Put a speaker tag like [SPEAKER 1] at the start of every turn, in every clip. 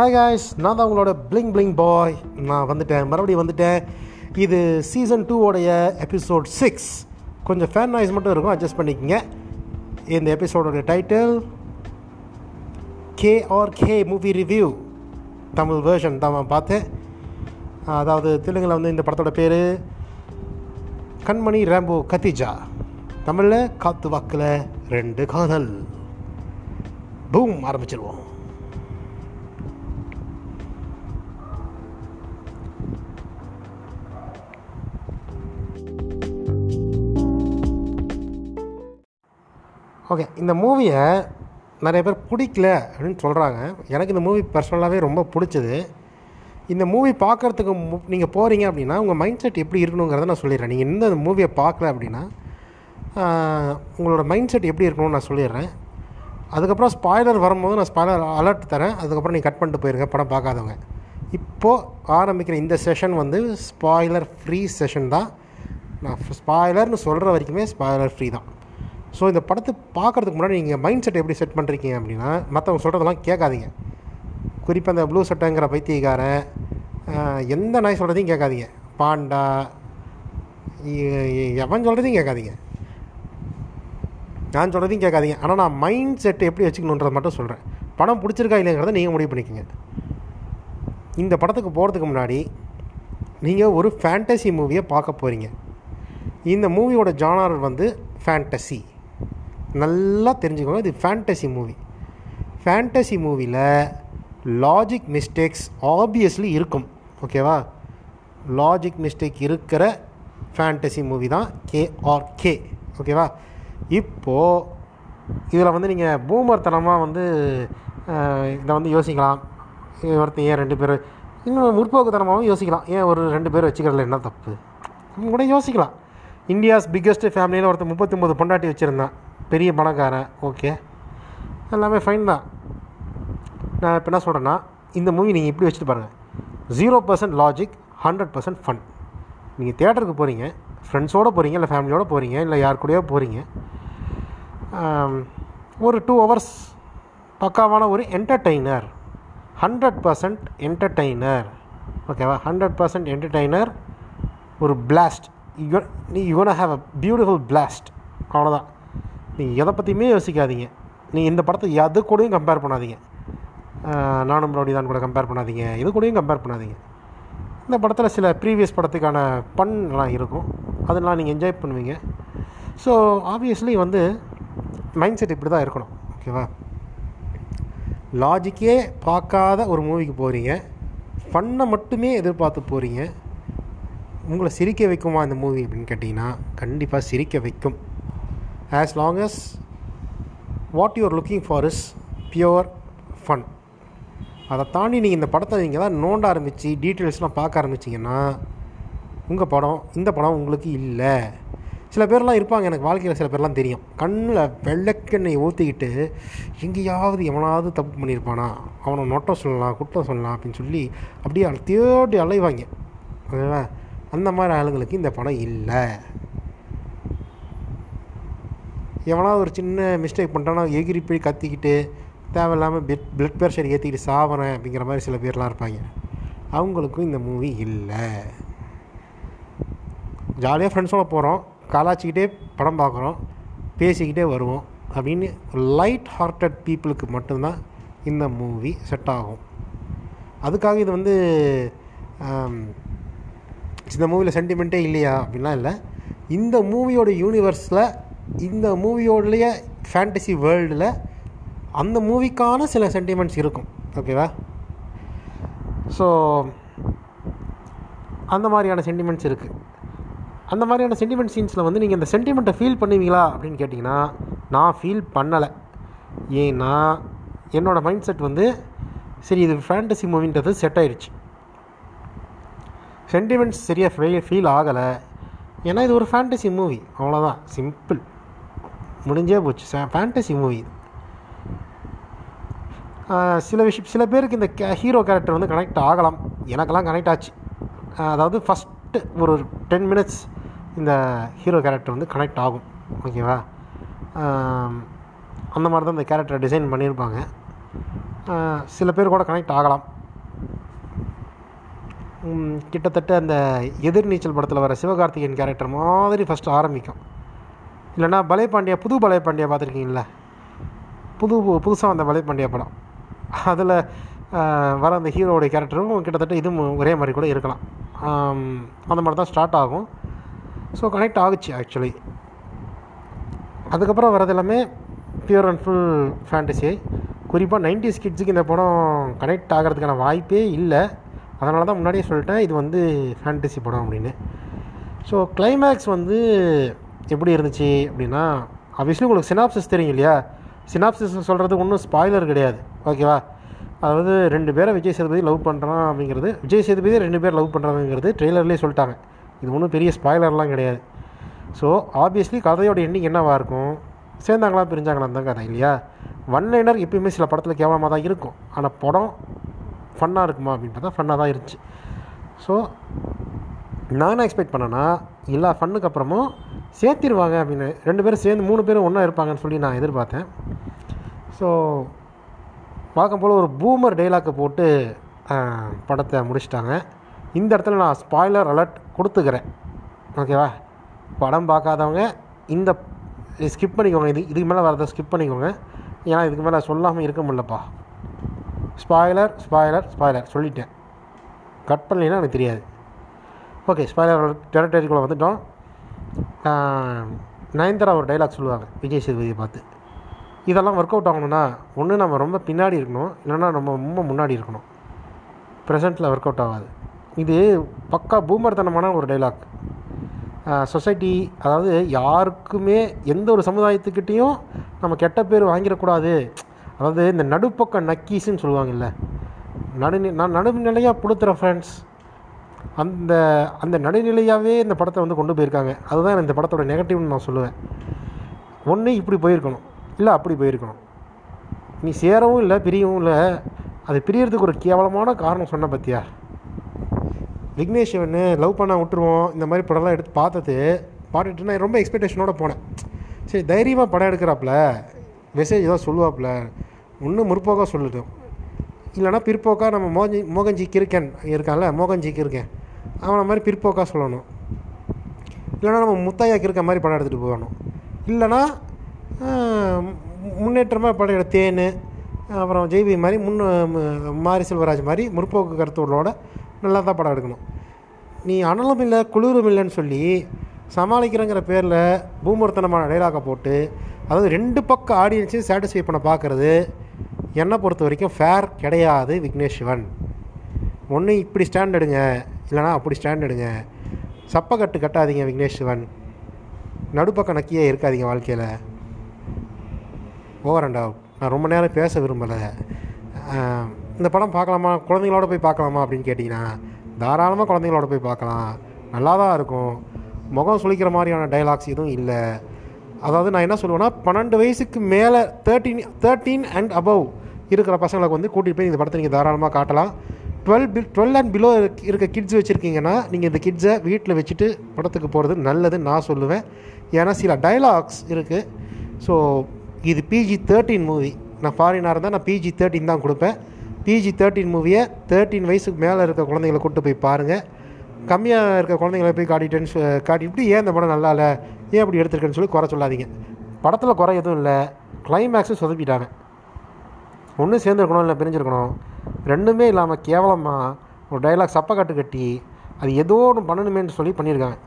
[SPEAKER 1] Hi guys நான் தான் உங்களோட பிளிங் பிளிங் பாய் நான் வந்துட்டேன் மறுபடியும் வந்துட்டேன். இது சீசன் டூவோடைய எபிசோட் சிக்ஸ் கொஞ்சம் ஃபேன் நாய்ஸ் மட்டும் இருக்கும் அட்ஜஸ்ட் பண்ணிக்கோங்க. இந்த எபிசோடோட title K R K movie review Tamil version தான் நான் பார்த்தேன். அதாவது தெலுங்கில் வந்து இந்த படத்தோட பேர் கண்மணி ரேம்போ கத்திஜா. தமிழில் காத்து வாக்கில் ரெண்டு காதல். பூம் ஆரம்பிச்சிருவோம். ஓகே இந்த மூவியை நிறைய பேர் பிடிக்கல அப்படின்னு சொல்கிறாங்க எனக்கு இந்த மூவி பர்சனலாகவே ரொம்ப பிடிச்சது. இந்த மூவி பார்க்குறதுக்கு நீங்கள் போகிறீங்க அப்படின்னா உங்கள் மைண்ட் செட் எப்படி இருக்கணுங்கிறத நான் சொல்லிடுறேன். நீங்கள் இந்த மூவியை பார்க்கல அப்படின்னா உங்களோட மைண்ட் செட் எப்படி இருக்கணும்னு நான் சொல்லிடுறேன். அதுக்கப்புறம் ஸ்பாய்லர் வரும்போது நான் ஸ்பாய்லர் அலர்ட் தரேன். அதுக்கப்புறம் நீங்கள் கட் பண்ணிட்டு போயிருங்க படம் பார்க்காதவங்க. இப்போது ஆரம்பிக்கிற இந்த செஷன் வந்து ஸ்பாய்லர் ஃப்ரீ செஷன் தான். நான் ஸ்பாய்லர்னு சொல்கிற வரைக்குமே ஸ்பாய்லர் ஃப்ரீ தான். ஸோ இந்த படத்தை பார்க்குறதுக்கு முன்னாடி நீங்கள் மைண்ட் செட் எப்படி செட் பண்ணுறீங்க அப்படின்னா மற்றவங்க சொல்கிறதெல்லாம் கேட்காதீங்க. குறிப்பாக அந்த ப்ளூ சட்டைங்கிற பைத்தியக்காரன் எந்த நாய் சொல்கிறதையும் கேட்காதீங்க. பாண்டா எவன் சொல்கிறதையும் கேட்காதீங்க. நான் சொல்கிறதையும் கேட்காதீங்க. ஆனால் நான் மைண்ட் செட் எப்படி வச்சுக்கணுன்றதை மட்டும் சொல்கிறேன் படம் பிடிச்சிருக்கா இல்லைங்கிறத நீங்கள் முடிவு பண்ணிக்கோங்க. இந்த படத்துக்கு போகிறதுக்கு முன்னாடி நீங்கள் ஒரு ஃபேண்டசி மூவியை பார்க்க போகிறீங்க இந்த மூவியோட ஜானர் வந்து ஃபேண்டசி நல்லா தெரிஞ்சுக்கோங்க. இது ஃபேண்டசி மூவி ஃபேண்டசி மூவியில் லாஜிக் மிஸ்டேக்ஸ் ஆப்வியஸ்லி இருக்கும். ஓகேவா லாஜிக் மிஸ்டேக் இருக்கிற ஃபேண்டசி மூவி தான் கேஆர்கே ஓகேவா இப்போது இதில் வந்து நீங்கள் பூமர்த்தனமாக வந்து இதை வந்து யோசிக்கலாம். ஒருத்தன் ஏன் ரெண்டு பேர் இன்னும் முற்போக்குத்தனமாகவும் யோசிக்கலாம். ஏன் ஒரு ரெண்டு பேர் வச்சுக்கிறதுல என்ன தப்பு? நம்ம கூட யோசிக்கலாம். இந்தியாஸ் பிக்கஸ்ட் ஃபேமிலியில் ஒருத்தன் முப்பத்தொம்பது பொண்டாட்டி வச்சுருந்தான். பெரிய பணக்காரன் ஓகே எல்லாமே ஃபைன் தான். நான் இப்போ என்ன சொல்கிறேன்னா இந்த மூவி நீங்கள் இப்படி வச்சுட்டு பாருங்கள் zero percent logic hundred percent fun நீங்கள் தேட்டருக்கு போகிறீங்க ஃப்ரெண்ட்ஸோடு போகிறீங்க இல்லை ஃபேமிலியோடு போகிறீங்க இல்லை யார் கூடயோ போகிறீங்க ஒரு டூ ஹவர்ஸ் பக்காவான ஒரு என்டர்டெய்னர் ஹண்ட்ரட் பர்சன்ட் என்டர்டெய்னர் ஓகேவா ஹண்ட்ரட் பர்சன்ட் என்டர்டெய்னர் ஒரு பிளாஸ்ட் நீ you have a beautiful blast அவ்வளோதான் நீங்கள் எதை பற்றியுமே யோசிக்காதீங்க. நீங்கள் இந்த படத்தை எது கூடயும் கம்பேர் பண்ணாதீங்க. நானும் ரவுடி தான் கூட கம்பேர் பண்ணாதீங்க. இது கூடயும் கம்பேர் பண்ணாதீங்க. இந்த படத்தில் சில ப்ரீவியஸ் படத்துக்கான பண்ணலாம் இருக்கும். அதெல்லாம் நீங்கள் என்ஜாய் பண்ணுவீங்க. ஸோ ஆப்வியஸ்லி வந்து மைண்ட் செட் இப்படி தான் இருக்கணும் ஓகேவா லாஜிக்கே பார்க்காத ஒரு மூவிக்கு போகிறீங்க ஃபன்னை மட்டுமே எதிர்பார்த்து போகிறீங்க உங்களை சிரிக்க வைக்குமா இந்த மூவி அப்படின்னு கேட்டிங்கன்னா கண்டிப்பாக சிரிக்க வைக்கும். As long as what you're looking for is pure fun அதை தாண்டி நீங்கள் இந்த படத்தை நீங்கள் தான் நோண்ட ஆரம்பித்து டீட்டெயில்ஸ்லாம் பார்க்க ஆரம்பிச்சிங்கன்னா உங்கள் படம் இந்த படம் உங்களுக்கு இல்லை. சில பேர்லாம் இருப்பாங்க எனக்கு வாழ்க்கையில் சில பேர்லாம் தெரியும். கண்ணில் வெள்ளைக்கெண்ணை ஊற்றிக்கிட்டு எங்கேயாவது எவனாவது தப்பு பண்ணியிருப்பானா அவனை நொட்டம் சொல்லலாம் குற்றம் சொல்லலாம் அப்படின்னு சொல்லி அப்படியே அல- தேடி அலைவாங்க அந்த மாதிரி ஆளுங்களுக்கு இந்த படம் இல்லை. எவனாவது ஒரு சின்ன மிஸ்டேக் பண்ணிட்டானா எகிரி போய் கத்திக்கிட்டு தேவையில்லாமல் பிளட் பிளட் ப்ரெஷர் ஏற்றிக்கிட்டு சாவறேன் அப்படிங்கிற மாதிரி சில பேர்லாம் இருப்பாங்க. அவங்களுக்கும் இந்த மூவி இல்லை. ஜாலியாக ஃப்ரெண்ட்ஸோட போகிறோம் கலாச்சிக்கிட்டே படம் பார்க்குறோம் பேசிக்கிட்டே வருவோம். அப்படின்னு லைட் ஹார்ட்டட் பீப்புளுக்கு மட்டும்தான் இந்த மூவி செட் ஆகும். அதுக்காக இது வந்து இந்த மூவியில் சென்டிமெண்ட்டே இல்லையா அப்படின்லாம் இல்லை. இந்த மூவியோட யூனிவர்ஸில் இந்த மூவியோடைய ஃபேண்டசி வேர்ல்டில் அந்த மூவிக்கான சில சென்டிமெண்ட்ஸ் இருக்கும். ஓகேவா ஸோ அந்த மாதிரியான சென்டிமெண்ட்ஸ் இருக்குது அந்த மாதிரியான சென்டிமெண்ட் சீன்ஸில் வந்து நீங்கள் இந்த சென்டிமெண்ட்டை ஃபீல் பண்ணுவீங்களா அப்படின்னு கேட்டிங்கன்னா நான் ஃபீல் பண்ணலை. ஏன்னா என்னோடய மைண்ட் செட் வந்து சரி இது ஃபேண்டசி மூவின்றது செட் ஆயிடுச்சு சென்டிமெண்ட்ஸ் சரியாக ஃபீல் ஆகலை. ஏன்னா இது ஒரு ஃபேண்டசி மூவி அவ்வளோதான் சிம்பிள் முடிஞ்சே போச்சு. ஃபேண்டசி மூவி சில விஷயம் சில பேருக்கு இந்த ஹீரோ கேரக்டர் வந்து கனெக்ட் ஆகலாம். எனக்கெல்லாம் கனெக்ட் ஆச்சு. அதாவது ஃபஸ்ட்டு ஒரு டென் மினிட்ஸ் இந்த ஹீரோ கேரக்டர் வந்து கனெக்ட் ஆகும். ஓகேவா அந்த மாதிரி தான் இந்த கேரக்டரை டிசைன் பண்ணியிருப்பாங்க. சில பேர் கூட கனெக்ட் ஆகலாம். கிட்டத்தட்ட அந்த எதிர்நீச்சல் படத்தில் வர சிவகார்த்திகேயன் கேரக்டர் மாதிரி ஃபஸ்ட்டு ஆரம்பிக்கும். இல்லைனா பலே பாண்டியா புது பலே பாண்டியா பார்த்துருக்கீங்களா? புது புதுசாக வந்த பலே பாண்டியா படம். அதில் வர அந்த ஹீரோடைய கேரக்டரும் கிட்டத்தட்ட இதுவும் ஒரே மாதிரி கூட இருக்கலாம். அந்த மாதிரி தான் ஸ்டார்ட் ஆகும். ஸோ கனெக்ட் ஆகுச்சு ஆக்சுவலி அதுக்கப்புறம் வரது எல்லாமே பியூர் அண்ட் ஃபுல் ஃபேண்டசி குறிப்பாக நைன்டிஸ் கிட்ஸுக்கு இந்த படம் கனெக்ட் ஆகிறதுக்கான வாய்ப்பே இல்லை. அதனால தான் முன்னாடியே சொல்லிட்டேன் இது வந்து ஃபேண்டசி படம் அப்படின்னு. ஸோ கிளைமேக்ஸ் வந்து எப்படி இருந்துச்சு அப்படின்னா ஆப்வியஸ்லி உங்களுக்கு சினாப்சிஸ் தெரியும் இல்லையா? சினாப்சிஸ் சொல்கிறது ஒன்றும் ஸ்பாய்லர் கிடையாது. ஓகேவா அதாவது ரெண்டு பேரை விஜய் சேதுபதி லவ் பண்ணுறான் அப்படிங்கிறது விஜய் சேதுபதி ரெண்டு பேர் லவ் பண்ணுறாங்கிறது ட்ரெய்லர்லேயே சொல்லிட்டாங்க. இது ஒன்றும் பெரிய ஸ்பாய்லர்லாம் கிடையாது. ஸோ ஆப்வியஸ்லி கதையோட எண்டிங் என்னவாக இருக்கும்? சேர்ந்தாங்களா பிரிஞ்சாங்களா தான் கதை இல்லையா? ஒன் லைனர் எப்பயுமே சில படத்தில் கேவலமாக தான் இருக்கும். ஆனால் படம் ஃபன்னாக இருக்குமா அப்படின்னு பார்த்தா ஃபன்னாக தான் இருந்துச்சு. ஸோ நான் என்ன எக்ஸ்பெக்ட் பண்ணேன்னா எல்லா ஃபன்னுக்கு அப்புறமும் சேர்த்திருவாங்க அப்படின்னு. ரெண்டு பேரும் சேர்ந்து மூணு பேரும் ஒன்றா இருப்பாங்கன்னு சொல்லி நான் எதிர்பார்த்தேன். ஸோ பார்க்கும் போல் ஒரு பூமர் டைலாக்கை போட்டு படத்தை முடிச்சிட்டாங்க. இந்த இடத்துல நான் ஸ்பாய்லர் அலர்ட் கொடுத்துக்கிறேன். ஓகேவா படம் பார்க்காதவங்க இந்த ஸ்கிப் பண்ணிக்கோங்க. இது இதுக்கு மேலே வரதை ஸ்கிப் பண்ணிக்கோங்க. ஏன்னா இதுக்கு மேலே சொல்லாமல் இருக்க முடியலப்பா. ஸ்பாய்லர் ஸ்பாய்லர் ஸ்பாய்லர் சொல்லிட்டேன். கட் பண்ணலைன்னா எனக்கு தெரியாது. ஓகே ஸ்பாய்லர் டெரிட்டரிக்குள்ளே வந்துட்டோம். நயன்தாரா ஒரு டைலாக் சொல்லுவாங்க விஜய் சேதுபதியை பார்த்து. இதெல்லாம் ஒர்க் அவுட் ஆகணும்னா ஒன்று நம்ம ரொம்ப பின்னாடி இருக்கணும் இல்லைன்னா நம்ம ரொம்ப முன்னாடி இருக்கணும். ப்ரெசண்ட்டில் ஒர்க் அவுட் ஆகாது. இது பக்கா பூமர்த்தனமான ஒரு டைலாக் சொசைட்டி அதாவது யாருக்குமே எந்த ஒரு சமுதாயத்துக்கிட்டேயும் நம்ம கெட்ட பேர் வாங்கிடக்கூடாது. அதாவது இந்த நடுப்பக்க நக்கீஸ்ன்னு சொல்லுவாங்கல்ல நடுநி நான் நடுநிலையாக புடுத்துறேன் ஃப்ரெண்ட்ஸ் அந்த அந்த நடுநிலையாகவே இந்த படத்தை வந்து கொண்டு போயிருக்காங்க. அதுதான் இந்த படத்தோட நெகட்டிவ்னு நான் சொல்லுவேன். ஒன்று இப்படி போயிருக்கணும். இல்லை அப்படி போயிருக்கணும். நீ சேரவும் இல்லை பிரியவும் இல்லை அது பிரியறதுக்கு ஒரு கேவலமான காரணம் சொன்ன பத்தியா? விக்னேஷ் ஒன்று லவ் பண்ண விட்டுருவோம் இந்த மாதிரி படம்லாம் எடுத்து பார்த்தது பார்த்துட்டு நான் ரொம்ப எக்ஸ்பெக்டேஷனோட போனேன். சரி தைரியமாக படம் எடுக்கிறாப்புல மெசேஜ் ஏதாவது சொல்லுவாப்புல இன்னும் முற்போக்காக சொல்லட்டும் இல்லைனா பிற்போக்காக நம்ம மோகஞ்சி மோகன்ஜி கிருக்கன் இருக்கான்ல மோகன்ஜி கிருக்கன். அவனை மாதிரி பிற்போக்காக சொல்லணும். இல்லைனா நம்ம முத்தையாக்கு இருக்க மாதிரி படம் எடுத்துகிட்டு போகணும். இல்லைனா முன்னேற்றமாக படம் எடுத்த தேன் அப்புறம் ஜெய்பி மாதிரி முன் மாரி செல்வராஜ் மாதிரி முற்போக்கு கருத்துகளோட நல்லா தான் படம் எடுக்கணும். நீ அனலும் இல்லை குளிரும் இல்லைன்னு சொல்லி சமாளிக்கிறங்கிற பேரில் பூமர்த்தனமான டைலாக்கை போட்டு அதாவது ரெண்டு பக்கம் ஆடியன்ஸையும் சாட்டிஸ்ஃபை பண்ண பார்க்குறது என்னை பொறுத்த வரைக்கும் ஃபேர் கிடையாது விக்னேஷ் சிவன். ஒன்று இப்படி ஸ்டாண்ட் எடுங்க இல்லைனா அப்படி ஸ்டாண்ட் எடுங்க. சப்பை கட்டு கட்டாதீங்க விக்னேஷ் சிவன். நடுப்பக்கம் நக்கியே இருக்காதீங்க வாழ்க்கையில். ஓவர் அண்ட் அவுட் நான் ரொம்ப நேரம் பேச விரும்பலை. இந்த படம் பார்க்கலாமா? குழந்தைங்களோட போய் பார்க்கலாமா அப்படின்னு கேட்டிங்கன்னா தாராளமாக குழந்தைங்களோட போய் பார்க்கலாம். நல்லா தான் இருக்கும். முகம் சுளிக்கிற மாதிரியான டைலாக்ஸ் எதுவும் இல்லை. அதாவது நான் என்ன சொல்லுவேன்னா பன்னெண்டு வயசுக்கு மேலே தேர்ட்டீன் தேர்ட்டீன் அண்ட் அபவ் இருக்கிற பசங்களுக்கு வந்து கூட்டிகிட்டு போய் இந்த படத்தை நீங்கள் தாராளமாக காட்டலாம். Twelve B twelve and below இருக்க கிட்ஸ் வச்சுருக்கீங்கன்னா நீங்கள் இந்த கிட்ஸை வீட்டில் வச்சுட்டு படத்துக்கு போகிறது நல்லதுன்னு நான் சொல்லுவேன். ஏன்னா சில டைலாக்ஸ் இருக்குது ஸோ இது பிஜி தேர்ட்டீன் மூவி நான் ஃபாரினாக இருந்தால் நான் பிஜி தேர்ட்டின் தான் கொடுப்பேன். பிஜி தேர்ட்டின் மூவியை தேர்ட்டின் வயசுக்கு மேலே இருக்க குழந்தைங்களை கூட்டு போய் பாருங்கள் கம்மியாக இருக்க குழந்தைங்களை போய் காட்டிட்டேன்னு சொ- காட்டிட்டு ஏன் இந்த படம் நல்லா இல்லை? ஏன் அப்படி எடுத்திருக்கேன்னு சொல்லி குறை சொல்லாதீங்க. படத்தில் குறை எதுவும் இல்லை. கிளைமேக்ஸும் சொதப்பிட்டாங்க. ஒன்று சேர்ந்துருக்கணும் இல்லை பிரிஞ்சிருக்கணும் ரெண்டுமே இல்லாமல் கேவலமாக ஒரு டைலாக் சப்பக்காட்டு கட்டி அது ஏதோ ஒன்று பண்ணணுமேன்னு சொல்லி பண்ணியிருக்காங்க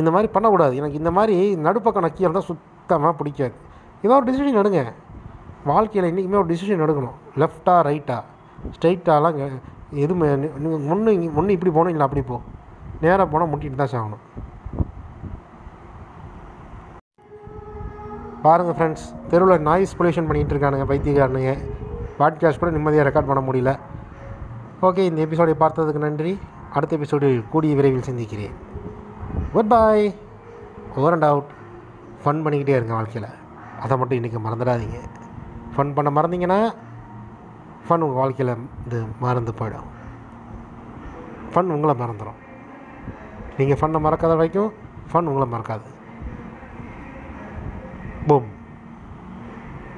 [SPEAKER 1] இந்த மாதிரி பண்ணக்கூடாது. எனக்கு இந்த மாதிரி நடுப்பக்கம் நக்கியல் தான் சுத்தமாக பிடிக்காது. ஏதோ ஒரு டிசிஷன் எடுங்க. வாழ்க்கையில் இன்றைக்குமே ஒரு டிசிஷன் எடுக்கணும். லெஃப்டா ரைட்டா ஸ்ட்ரைட்டாலாம் எதுவுமே நீங்கள் முன்னு முன்னு இப்படி போகணும் இல்லை அப்படி போ. நேராக போனால் முட்டிட்டு தான் சாகணும். பாருங்கள் ஃப்ரெண்ட்ஸ் தெருவில் நாய்ஸ் பொல்யூஷன் பண்ணிகிட்டு இருக்கானுங்க பைத்தியக்காரனுங்க. பாட்காஸ்ட் கூட நிம்மதியாக ரெக்கார்ட் பண்ண முடியல. ஓகே இந்த எபிசோடை பார்த்ததுக்கு நன்றி. அடுத்த எபிசோடில் கூடிய விரைவில் சந்திக்கிறேன். Good bye over and out fun பண்ணிக்கிட்டே இருங்க வாழ்க்கையில். அதை மட்டும் இன்றைக்கி மறந்துடாதீங்க. ஃபன் பண்ண மறந்தீங்கன்னா ஃபன் உங்கள் வாழ்க்கையில் இது மறந்து போயிடும். ஃபன் உங்களை மறந்துடும் நீங்கள் ஃபன்னை மறக்காத வரைக்கும் ஃபன் உங்களை மறக்காது.